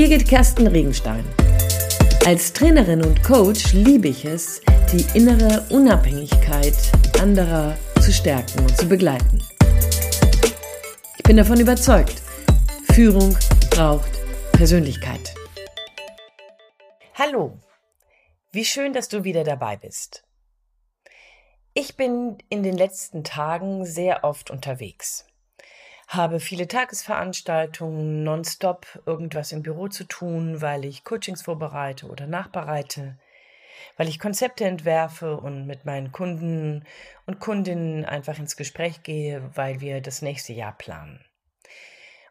Birgit Kersten Regenstein. Als Trainerin und Coach liebe ich es, die innere Unabhängigkeit anderer zu stärken und zu begleiten. Ich bin davon überzeugt, Führung braucht Persönlichkeit. Hallo, wie schön, dass du wieder dabei bist. Ich bin in den letzten Tagen sehr oft unterwegs habe viele Tagesveranstaltungen, nonstop irgendwas im Büro zu tun, weil ich Coachings vorbereite oder nachbereite, weil ich Konzepte entwerfe und mit meinen Kunden und Kundinnen einfach ins Gespräch gehe, weil wir das nächste Jahr planen.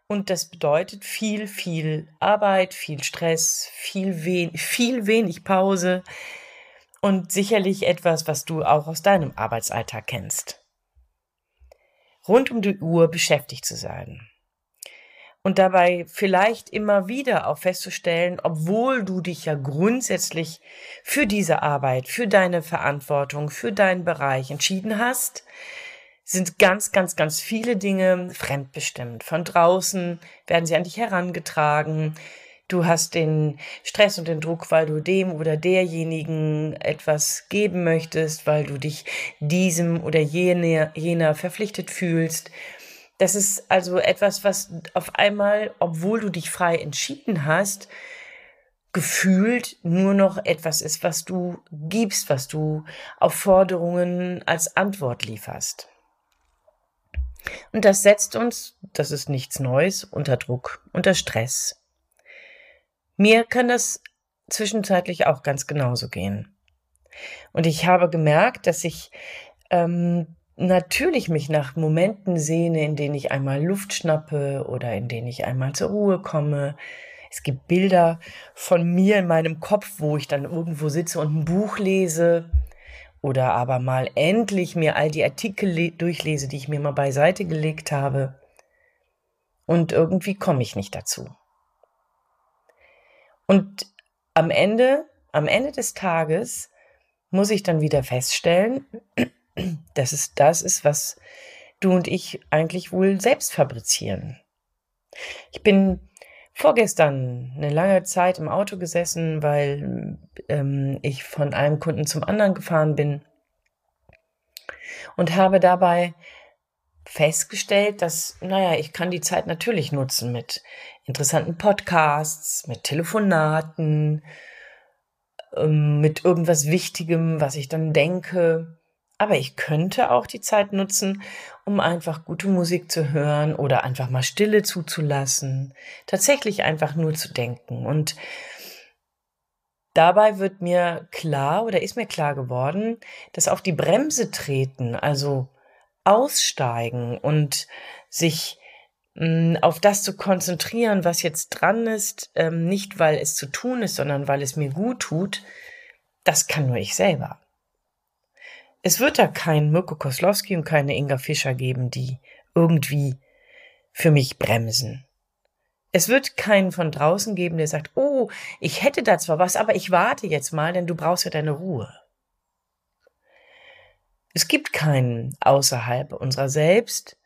Und das bedeutet viel, viel Arbeit, viel Stress, viel, wen viel wenig Pause und sicherlich etwas, was du auch aus deinem Arbeitsalltag kennst rund um die Uhr beschäftigt zu sein. Und dabei vielleicht immer wieder auch festzustellen, obwohl du dich ja grundsätzlich für diese Arbeit, für deine Verantwortung, für deinen Bereich entschieden hast, sind ganz, ganz, ganz viele Dinge fremdbestimmt. Von draußen werden sie an dich herangetragen. Du hast den Stress und den Druck, weil du dem oder derjenigen etwas geben möchtest, weil du dich diesem oder jener, jener verpflichtet fühlst. Das ist also etwas, was auf einmal, obwohl du dich frei entschieden hast, gefühlt nur noch etwas ist, was du gibst, was du auf Forderungen als Antwort lieferst. Und das setzt uns, das ist nichts Neues, unter Druck, unter Stress. Mir kann das zwischenzeitlich auch ganz genauso gehen. Und ich habe gemerkt, dass ich ähm, natürlich mich nach Momenten sehne, in denen ich einmal Luft schnappe oder in denen ich einmal zur Ruhe komme. Es gibt Bilder von mir in meinem Kopf, wo ich dann irgendwo sitze und ein Buch lese oder aber mal endlich mir all die Artikel durchlese, die ich mir mal beiseite gelegt habe. Und irgendwie komme ich nicht dazu. Und am Ende, am Ende des Tages muss ich dann wieder feststellen, dass es das ist, was du und ich eigentlich wohl selbst fabrizieren. Ich bin vorgestern eine lange Zeit im Auto gesessen, weil ähm, ich von einem Kunden zum anderen gefahren bin und habe dabei festgestellt, dass, naja, ich kann die Zeit natürlich nutzen mit interessanten Podcasts, mit Telefonaten, ähm, mit irgendwas Wichtigem, was ich dann denke. Aber ich könnte auch die Zeit nutzen, um einfach gute Musik zu hören oder einfach mal Stille zuzulassen, tatsächlich einfach nur zu denken. Und dabei wird mir klar oder ist mir klar geworden, dass auf die Bremse treten, also aussteigen und sich mh, mm, auf das zu konzentrieren, was jetzt dran ist, ähm, nicht weil es zu tun ist, sondern weil es mir gut tut, das kann nur ich selber. Es wird da keinen Mirko Koslowski und keine Inga Fischer geben, die irgendwie für mich bremsen. Es wird keinen von draußen geben, der sagt, oh, ich hätte da zwar was, aber ich warte jetzt mal, denn du brauchst ja deine Ruhe. Es gibt keinen außerhalb unserer selbst,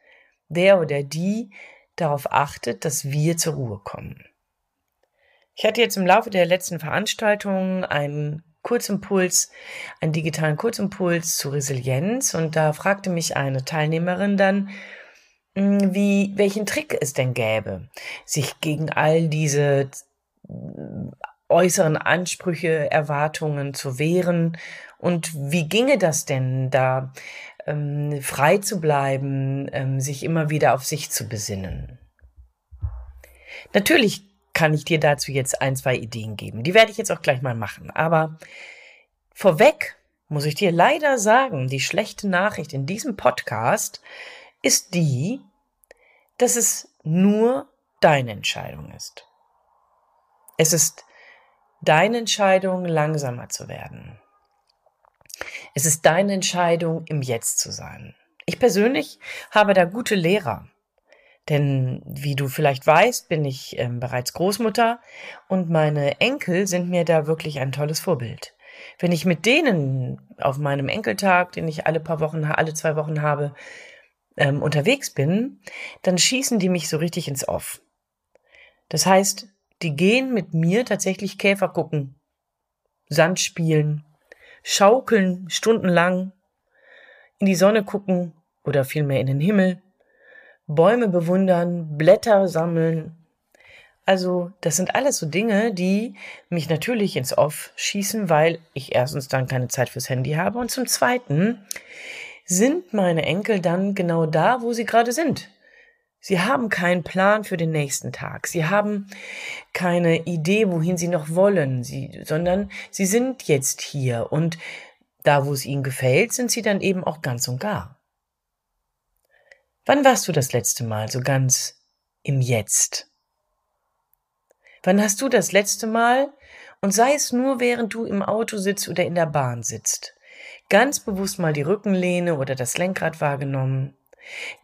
der oder die darauf achtet, dass wir zur Ruhe kommen. Ich hatte jetzt im Laufe der letzten Veranstaltung einen Kurzimpuls, einen digitalen Kurzimpuls zu Resilienz und da fragte mich eine Teilnehmerin dann, hm, wie, welchen Trick es denn gäbe, sich gegen all diese äußeren Ansprüche, Erwartungen zu wehren und wie ginge das denn da, ähm, frei zu bleiben, ähm, sich immer wieder auf sich zu besinnen? Natürlich kann ich dir dazu jetzt ein, zwei Ideen geben. Die werde ich jetzt auch gleich mal machen. Aber vorweg muss ich dir leider sagen, die schlechte Nachricht in diesem Podcast ist die, dass es nur deine Entscheidung ist. Es ist deine Entscheidung, langsamer zu werden. Es ist deine Entscheidung, im Jetzt zu sein. Ich persönlich habe da gute Lehrer. Denn wie du vielleicht weißt, bin ich äh, bereits Großmutter und meine Enkel sind mir da wirklich ein tolles Vorbild. Wenn ich mit denen auf meinem Enkeltag, den ich alle paar Wochen, alle zwei Wochen habe, ähm, unterwegs bin, dann schießen die mich so richtig ins Off. Das heißt, die gehen mit mir tatsächlich Käfer gucken, Sand spielen, schaukeln stundenlang, in die Sonne gucken oder vielmehr in den Himmel, Bäume bewundern, Blätter sammeln. Also, das sind alles so Dinge, die mich natürlich ins Off schießen, weil ich erstens dann keine Zeit fürs Handy habe und zum zweiten sind meine Enkel dann genau da, wo sie gerade sind. Sie haben keinen Plan für den nächsten Tag. Sie haben keine Idee, wohin sie noch wollen, sie, sondern sie sind jetzt hier und da, wo es ihnen gefällt, sind sie dann eben auch ganz und gar. Wann warst du das letzte Mal so ganz im Jetzt? Wann hast du das letzte Mal, und sei es nur während du im Auto sitzt oder in der Bahn sitzt, ganz bewusst mal die Rückenlehne oder das Lenkrad wahrgenommen,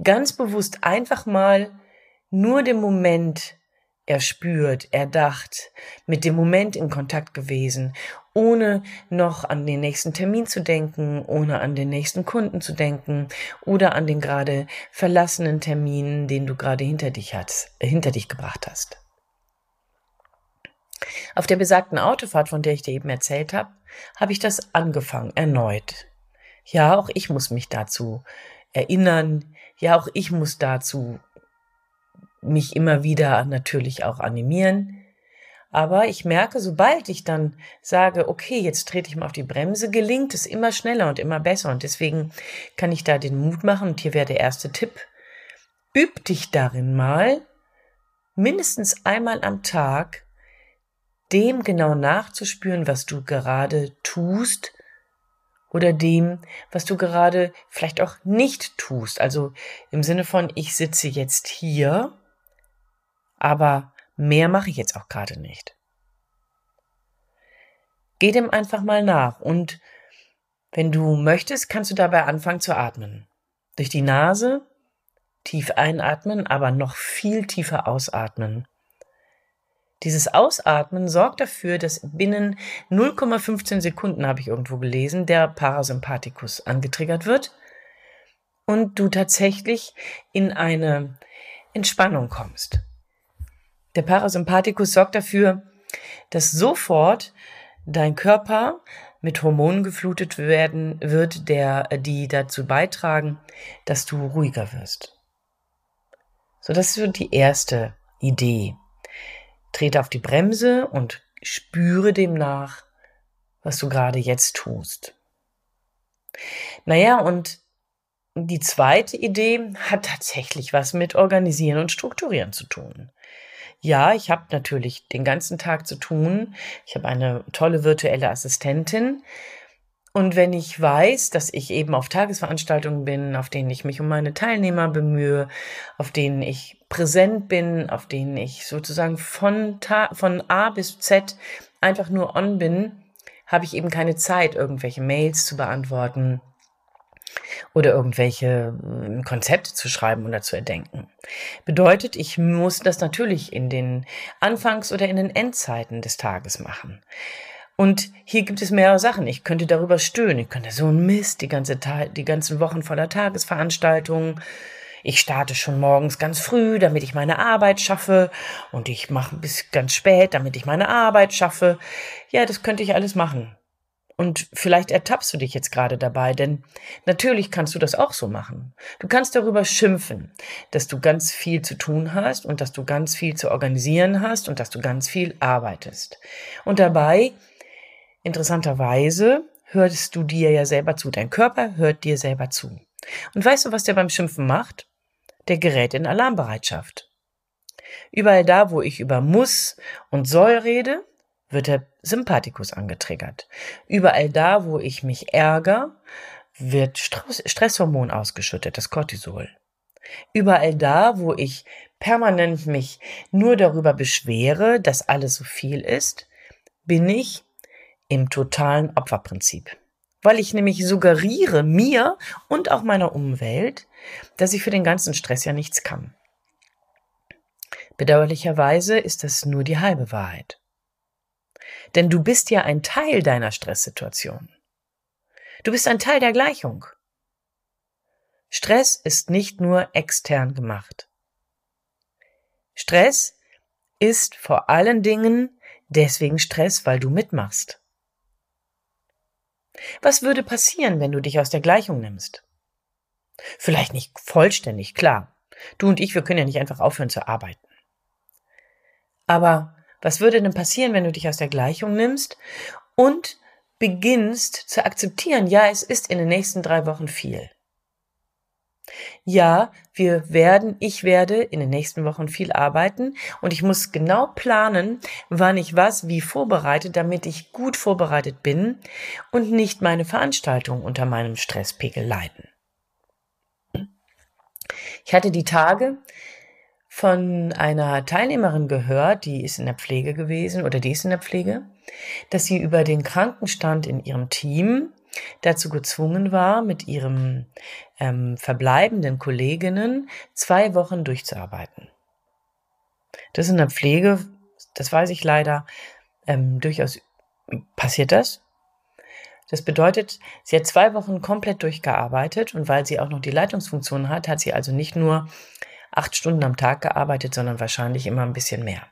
Ganz bewusst einfach mal nur den Moment erspürt, erdacht, mit dem Moment in Kontakt gewesen, ohne noch an den nächsten Termin zu denken, ohne an den nächsten Kunden zu denken oder an den gerade verlassenen Termin, den du gerade hinter dich hast, äh, hinter dich gebracht hast. Auf der besagten Autofahrt, von der ich dir eben erzählt habe, habe ich das angefangen, erneut. Ja, auch ich muss mich dazu erinnern. Ja, auch ich muss dazu mich immer wieder natürlich auch animieren. Aber ich merke, sobald ich dann sage, okay, jetzt trete ich mal auf die Bremse, gelingt es immer schneller und immer besser. Und deswegen kann ich da den Mut machen. Und hier wäre der erste Tipp. Üb dich darin mal, mindestens einmal am Tag, dem genau nachzuspüren, was du gerade tust oder dem, was du gerade vielleicht auch nicht tust. Also im Sinne von, ich sitze jetzt hier, aber mehr mache ich jetzt auch gerade nicht. Geh dem einfach mal nach und wenn du möchtest, kannst du dabei anfangen zu atmen. Durch die Nase tief einatmen, aber noch viel tiefer ausatmen. Dieses Ausatmen sorgt dafür, dass binnen 0,15 Sekunden, habe ich irgendwo gelesen, der Parasympathikus angetriggert wird und du tatsächlich in eine Entspannung kommst. Der Parasympathikus sorgt dafür, dass sofort dein Körper mit Hormonen geflutet werden wird, der, die dazu beitragen, dass du ruhiger wirst. So, das ist so die erste Idee. Trete auf die Bremse und spüre dem nach, was du gerade jetzt tust. Naja, und die zweite Idee hat tatsächlich was mit Organisieren und Strukturieren zu tun. Ja, ich habe natürlich den ganzen Tag zu tun. Ich habe eine tolle virtuelle Assistentin, und wenn ich weiß, dass ich eben auf Tagesveranstaltungen bin, auf denen ich mich um meine Teilnehmer bemühe, auf denen ich präsent bin, auf denen ich sozusagen von, Ta von A bis Z einfach nur on bin, habe ich eben keine Zeit, irgendwelche Mails zu beantworten oder irgendwelche hm, Konzepte zu schreiben oder zu erdenken. Bedeutet, ich muss das natürlich in den Anfangs- oder in den Endzeiten des Tages machen. Und hier gibt es mehrere Sachen. Ich könnte darüber stöhnen. Ich könnte so ein Mist, die ganze die ganzen Wochen voller Tagesveranstaltungen. Ich starte schon morgens ganz früh, damit ich meine Arbeit schaffe. Und ich mache bis ganz spät, damit ich meine Arbeit schaffe. Ja, das könnte ich alles machen. Und vielleicht ertappst du dich jetzt gerade dabei, denn natürlich kannst du das auch so machen. Du kannst darüber schimpfen, dass du ganz viel zu tun hast und dass du ganz viel zu organisieren hast und dass du ganz viel arbeitest. Und dabei Interessanterweise hörst du dir ja selber zu. Dein Körper hört dir selber zu. Und weißt du, was der beim Schimpfen macht? Der gerät in Alarmbereitschaft. Überall da, wo ich über muss und soll rede, wird der Sympathikus angetriggert. Überall da, wo ich mich ärgere, wird Stresshormon ausgeschüttet, das Cortisol. Überall da, wo ich permanent mich nur darüber beschwere, dass alles so viel ist, bin ich im totalen Opferprinzip. Weil ich nämlich suggeriere mir und auch meiner Umwelt, dass ich für den ganzen Stress ja nichts kann. Bedauerlicherweise ist das nur die halbe Wahrheit. Denn du bist ja ein Teil deiner Stresssituation. Du bist ein Teil der Gleichung. Stress ist nicht nur extern gemacht. Stress ist vor allen Dingen deswegen Stress, weil du mitmachst. Was würde passieren, wenn du dich aus der Gleichung nimmst? Vielleicht nicht vollständig, klar. Du und ich, wir können ja nicht einfach aufhören zu arbeiten. Aber was würde denn passieren, wenn du dich aus der Gleichung nimmst und beginnst zu akzeptieren, ja, es ist in den nächsten drei Wochen viel. Ja, wir werden, ich werde in den nächsten Wochen viel arbeiten und ich muss genau planen, wann ich was wie vorbereite, damit ich gut vorbereitet bin und nicht meine Veranstaltung unter meinem Stresspegel leiden. Ich hatte die Tage von einer Teilnehmerin gehört, die ist in der Pflege gewesen oder die ist in der Pflege, dass sie über den Krankenstand in ihrem Team dazu gezwungen war, mit ihrem ähm, verbleibenden Kolleginnen zwei Wochen durchzuarbeiten. Das in der Pflege, das weiß ich leider, ähm, durchaus passiert das. Das bedeutet, sie hat zwei Wochen komplett durchgearbeitet und weil sie auch noch die Leitungsfunktion hat, hat sie also nicht nur acht Stunden am Tag gearbeitet, sondern wahrscheinlich immer ein bisschen mehr.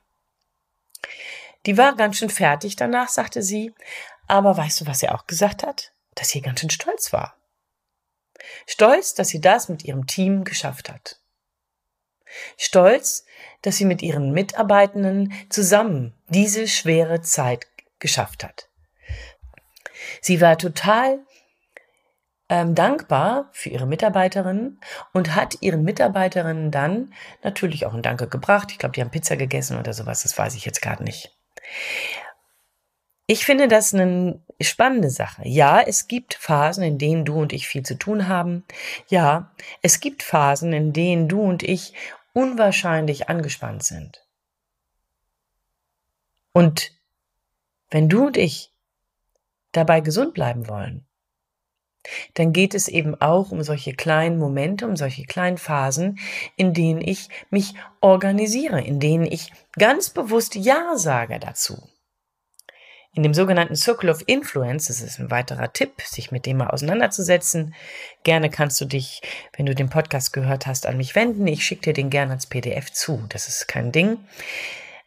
Die war ganz schön fertig danach, sagte sie, aber weißt du, was sie auch gesagt hat? Dass sie ganz schön stolz war. Stolz, dass sie das mit ihrem Team geschafft hat. Stolz, dass sie mit ihren Mitarbeitenden zusammen diese schwere Zeit geschafft hat. Sie war total ähm, dankbar für ihre Mitarbeiterinnen und hat ihren Mitarbeiterinnen dann natürlich auch ein Danke gebracht. Ich glaube, die haben Pizza gegessen oder sowas, das weiß ich jetzt gerade nicht. Ich finde das eine spannende Sache. Ja, es gibt Phasen, in denen du und ich viel zu tun haben. Ja, es gibt Phasen, in denen du und ich unwahrscheinlich angespannt sind. Und wenn du und ich dabei gesund bleiben wollen, dann geht es eben auch um solche kleinen Momente, um solche kleinen Phasen, in denen ich mich organisiere, in denen ich ganz bewusst Ja sage dazu. In dem sogenannten Circle of Influence, das ist ein weiterer Tipp, sich mit dem mal auseinanderzusetzen. Gerne kannst du dich, wenn du den Podcast gehört hast, an mich wenden. Ich schicke dir den gerne als PDF zu. Das ist kein Ding.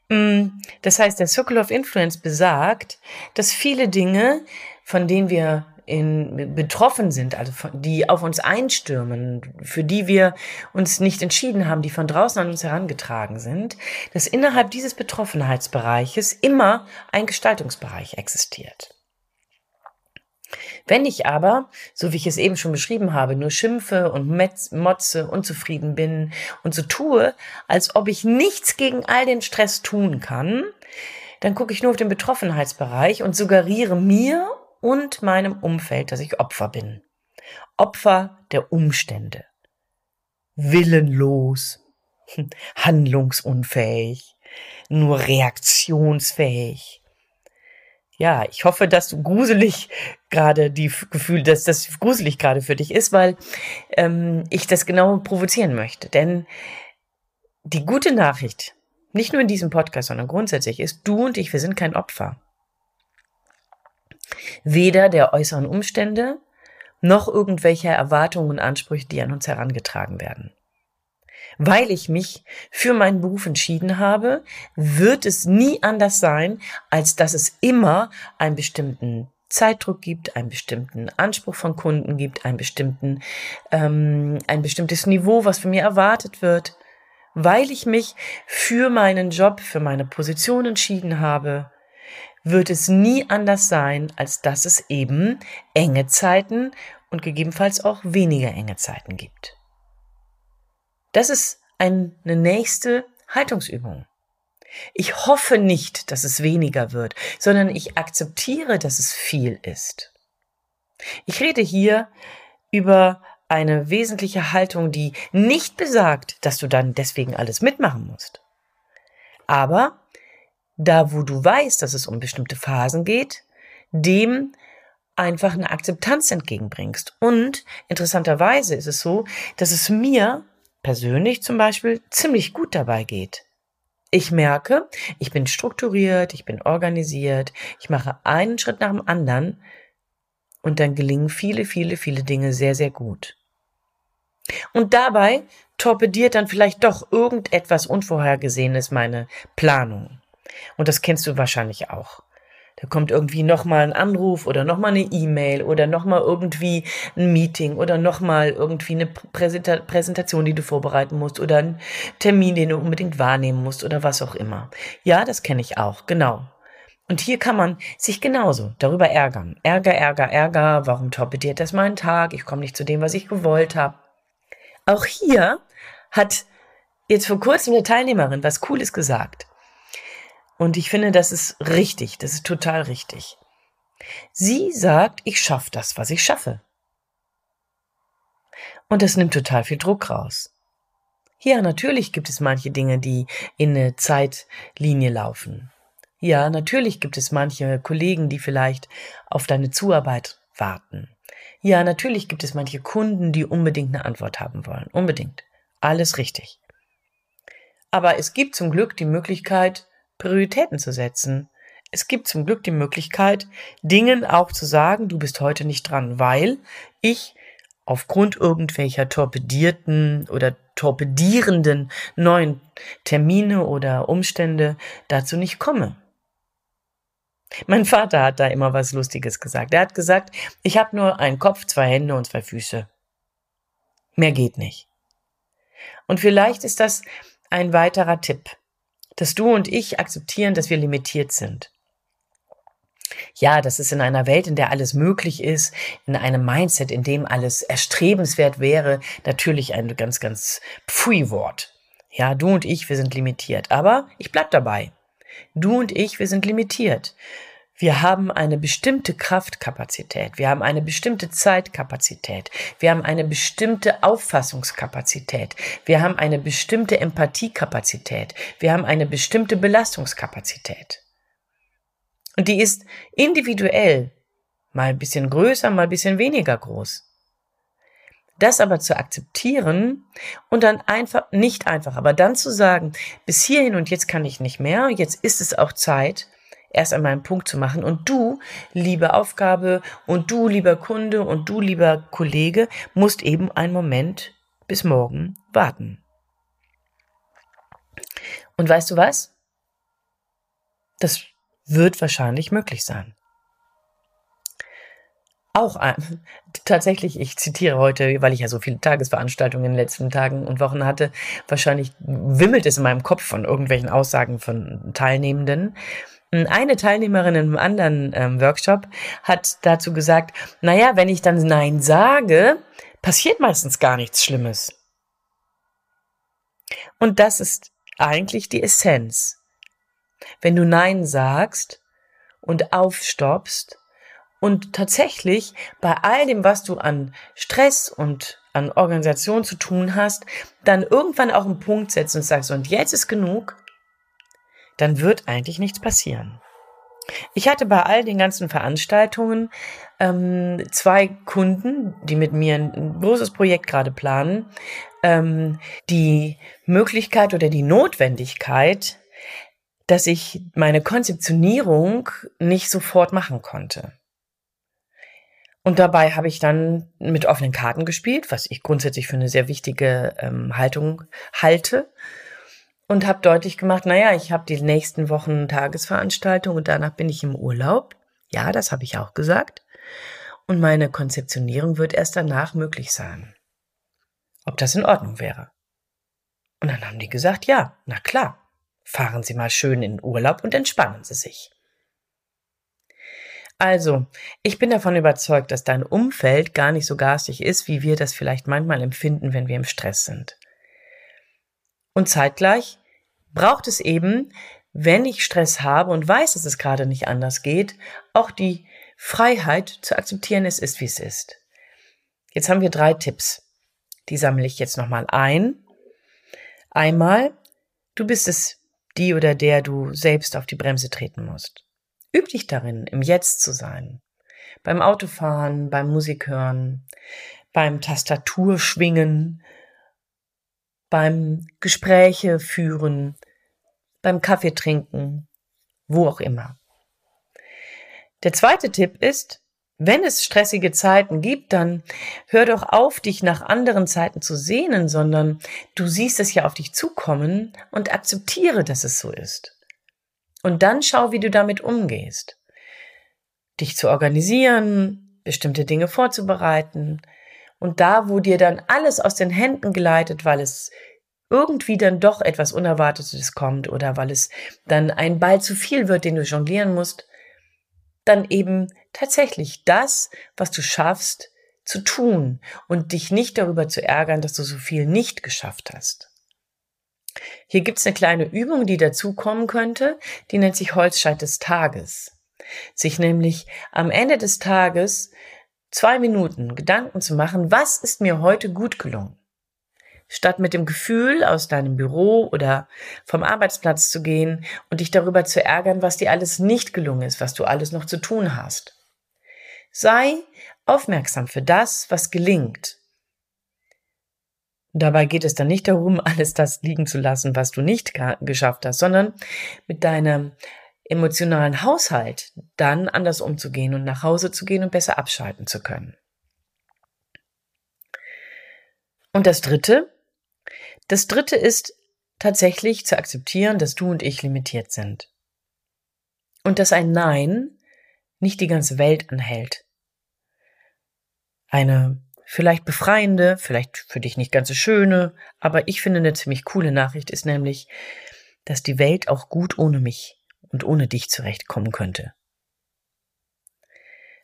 Mm, das heißt, der Circle of Influence besagt, dass viele Dinge, von denen wir in, betroffen sind, also von, die auf uns einstürmen, für die wir uns nicht entschieden haben, die von draußen an uns herangetragen sind, dass innerhalb dieses Betroffenheitsbereiches immer ein Gestaltungsbereich existiert. Wenn ich aber, so wie ich es eben schon beschrieben habe, nur schimpfe und motze, unzufrieden bin und so tue, als ob ich nichts gegen all den Stress tun kann, dann gucke ich nur auf den Betroffenheitsbereich und suggeriere mir und meinem Umfeld, dass ich Opfer bin. Opfer der Umstände. Willenlos, handlungsunfähig, nur reaktionsfähig. Ja, ich hoffe, dass du gruselig gerade die Gefühl, dass das gruselig gerade für dich ist, weil ähm, ich das genau provozieren möchte. Denn die gute Nachricht, nicht nur in diesem Podcast, sondern grundsätzlich ist, du und ich, wir sind kein Opfer weder der äußeren Umstände noch irgendwelcher Erwartungen und Ansprüche, die an uns herangetragen werden. Weil ich mich für meinen Beruf entschieden habe, wird es nie anders sein, als dass es immer einen bestimmten Zeitdruck gibt, einen bestimmten Anspruch von Kunden gibt, einen bestimmten, ähm, ein bestimmtes Niveau, was von mir erwartet wird, weil ich mich für meinen Job, für meine Position entschieden habe, wird es nie anders sein, als dass es eben enge Zeiten und gegebenenfalls auch weniger enge Zeiten gibt. Das ist eine nächste Haltungsübung. Ich hoffe nicht, dass es weniger wird, sondern ich akzeptiere, dass es viel ist. Ich rede hier über eine wesentliche Haltung, die nicht besagt, dass du dann deswegen alles mitmachen musst. Aber da wo du weißt, dass es um bestimmte Phasen geht, dem einfach eine Akzeptanz entgegenbringst. Und interessanterweise ist es so, dass es mir persönlich zum Beispiel ziemlich gut dabei geht. Ich merke, ich bin strukturiert, ich bin organisiert, ich mache einen Schritt nach dem anderen und dann gelingen viele, viele, viele Dinge sehr, sehr gut. Und dabei torpediert dann vielleicht doch irgendetwas Unvorhergesehenes meine Planung. Und das kennst du wahrscheinlich auch. Da kommt irgendwie nochmal ein Anruf oder nochmal eine E-Mail oder nochmal irgendwie ein Meeting oder nochmal irgendwie eine Präsenta Präsentation, die du vorbereiten musst oder ein Termin, den du unbedingt wahrnehmen musst oder was auch immer. Ja, das kenne ich auch, genau. Und hier kann man sich genauso darüber ärgern. Ärger, Ärger, Ärger, warum torpediert das meinen Tag? Ich komme nicht zu dem, was ich gewollt habe. Auch hier hat jetzt vor kurzem eine Teilnehmerin was Cooles gesagt. Und ich finde, das ist richtig, das ist total richtig. Sie sagt, ich schaffe das, was ich schaffe. Und das nimmt total viel Druck raus. Ja, natürlich gibt es manche Dinge, die in eine Zeitlinie laufen. Ja, natürlich gibt es manche Kollegen, die vielleicht auf deine Zuarbeit warten. Ja, natürlich gibt es manche Kunden, die unbedingt eine Antwort haben wollen. Unbedingt. Alles richtig. Aber es gibt zum Glück die Möglichkeit, Prioritäten zu setzen. Es gibt zum Glück die Möglichkeit, Dingen auch zu sagen, du bist heute nicht dran, weil ich aufgrund irgendwelcher torpedierten oder torpedierenden neuen Termine oder Umstände dazu nicht komme. Mein Vater hat da immer was Lustiges gesagt. Er hat gesagt, ich habe nur einen Kopf, zwei Hände und zwei Füße. Mehr geht nicht. Und vielleicht ist das ein weiterer Tipp dass du und ich akzeptieren, dass wir limitiert sind. Ja, das ist in einer Welt, in der alles möglich ist, in einem Mindset, in dem alles erstrebenswert wäre, natürlich ein ganz, ganz Pfui-Wort. Ja, du und ich, wir sind limitiert. Aber ich bleib dabei. Du und ich, wir sind limitiert. Wir haben eine bestimmte Kraftkapazität, wir haben eine bestimmte Zeitkapazität, wir haben eine bestimmte Auffassungskapazität, wir haben eine bestimmte Empathiekapazität, wir haben eine bestimmte Belastungskapazität. Und die ist individuell mal ein bisschen größer, mal ein bisschen weniger groß. Das aber zu akzeptieren und dann einfach, nicht einfach, aber dann zu sagen, bis hierhin und jetzt kann ich nicht mehr, jetzt ist es auch Zeit, erst einmal einen Punkt zu machen. Und du, liebe Aufgabe, und du, lieber Kunde, und du, lieber Kollege, musst eben einen Moment bis morgen warten. Und weißt du was? Das wird wahrscheinlich möglich sein. Auch äh, tatsächlich, ich zitiere heute, weil ich ja so viele Tagesveranstaltungen in den letzten Tagen und Wochen hatte, wahrscheinlich wimmelt es in meinem Kopf von irgendwelchen Aussagen von Teilnehmenden. Eine Teilnehmerin in einem anderen ähm, Workshop hat dazu gesagt, naja, wenn ich dann Nein sage, passiert meistens gar nichts Schlimmes. Und das ist eigentlich die Essenz. Wenn du Nein sagst und aufstoppst und tatsächlich bei all dem, was du an Stress und an Organisation zu tun hast, dann irgendwann auch einen Punkt setzt und sagst, und jetzt ist genug, dann wird eigentlich nichts passieren. Ich hatte bei all den ganzen Veranstaltungen ähm, zwei Kunden, die mit mir ein großes Projekt gerade planen, ähm, die Möglichkeit oder die Notwendigkeit, dass ich meine Konzeptionierung nicht sofort machen konnte. Und dabei habe ich dann mit offenen Karten gespielt, was ich grundsätzlich für eine sehr wichtige ähm, Haltung halte und habe deutlich gemacht, naja, ich habe die nächsten Wochen Tagesveranstaltung und danach bin ich im Urlaub. Ja, das habe ich auch gesagt. Und meine Konzeptionierung wird erst danach möglich sein. Ob das in Ordnung wäre. Und dann haben die gesagt, ja, na klar. Fahren Sie mal schön in Urlaub und entspannen Sie sich. Also, ich bin davon überzeugt, dass dein Umfeld gar nicht so garstig ist, wie wir das vielleicht manchmal empfinden, wenn wir im Stress sind. Und zeitgleich braucht es eben, wenn ich Stress habe und weiß, dass es gerade nicht anders geht, auch die Freiheit zu akzeptieren, es ist, wie es ist. Jetzt haben wir drei Tipps. Die sammle ich jetzt nochmal ein. Einmal, du bist es, die oder der du selbst auf die Bremse treten musst. Üb dich darin, im Jetzt zu sein. Beim Autofahren, beim Musikhören, beim Tastaturschwingen, beim Gespräche führen, beim Kaffee trinken, wo auch immer. Der zweite Tipp ist, wenn es stressige Zeiten gibt, dann hör doch auf, dich nach anderen Zeiten zu sehnen, sondern du siehst es ja auf dich zukommen und akzeptiere, dass es so ist. Und dann schau, wie du damit umgehst. Dich zu organisieren, bestimmte Dinge vorzubereiten. Und da, wo dir dann alles aus den Händen gleitet, weil es irgendwie dann doch etwas Unerwartetes kommt oder weil es dann ein Ball zu viel wird, den du jonglieren musst, dann eben tatsächlich das, was du schaffst, zu tun und dich nicht darüber zu ärgern, dass du so viel nicht geschafft hast. Hier gibt's eine kleine Übung, die dazukommen könnte, die nennt sich Holzscheit des Tages. Sich nämlich am Ende des Tages zwei Minuten Gedanken zu machen, was ist mir heute gut gelungen? statt mit dem Gefühl aus deinem Büro oder vom Arbeitsplatz zu gehen und dich darüber zu ärgern, was dir alles nicht gelungen ist, was du alles noch zu tun hast. Sei aufmerksam für das, was gelingt. Dabei geht es dann nicht darum, alles das liegen zu lassen, was du nicht geschafft hast, sondern mit deinem emotionalen Haushalt dann anders umzugehen und nach Hause zu gehen und besser abschalten zu können. Und das Dritte, das dritte ist tatsächlich zu akzeptieren, dass du und ich limitiert sind. Und dass ein Nein nicht die ganze Welt anhält. Eine vielleicht befreiende, vielleicht für dich nicht ganz so schöne, aber ich finde eine ziemlich coole Nachricht ist nämlich, dass die Welt auch gut ohne mich und ohne dich zurechtkommen könnte.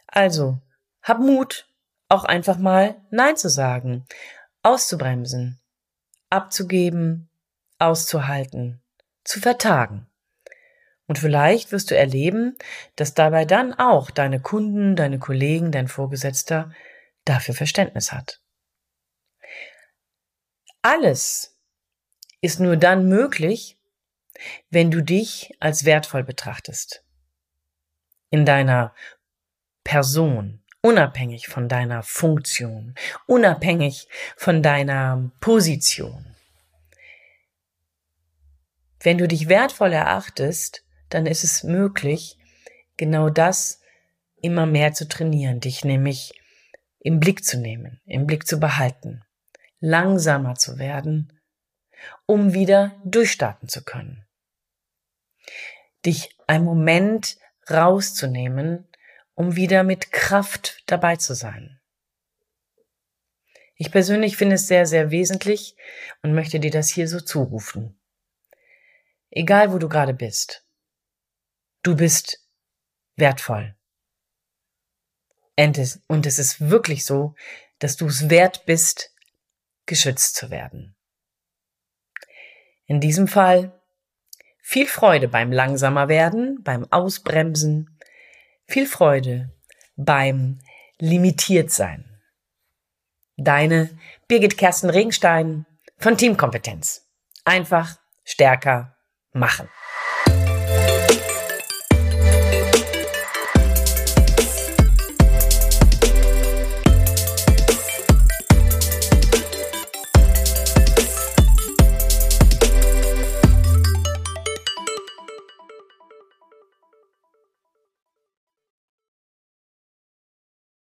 Also, hab Mut, auch einfach mal Nein zu sagen, auszubremsen, abzugeben, auszuhalten, zu vertagen. Und vielleicht wirst du erleben, dass dabei dann auch deine Kunden, deine Kollegen, dein Vorgesetzter dafür Verständnis hat. Alles ist nur dann möglich, wenn du dich als wertvoll betrachtest. In deiner Person, unabhängig von deiner Funktion, unabhängig von deiner Position. Wenn du dich wertvoll erachtest, dann ist es möglich, genau das immer mehr zu trainieren, dich nämlich im Blick zu nehmen, im Blick zu behalten, langsamer zu werden, um wieder durchstarten zu können. Dich einen Moment rauszunehmen um wieder mit Kraft dabei zu sein. Ich persönlich finde es sehr, sehr wesentlich und möchte dir das hier so zurufen. Egal wo du gerade bist, du bist wertvoll. Und es ist wirklich so, dass du es wert bist, geschützt zu werden. In diesem Fall viel Freude beim langsamer werden, beim Ausbremsen, viel Freude beim Limitiertsein. Deine Birgit Kersten Regenstein von Teamkompetenz. Einfach stärker machen.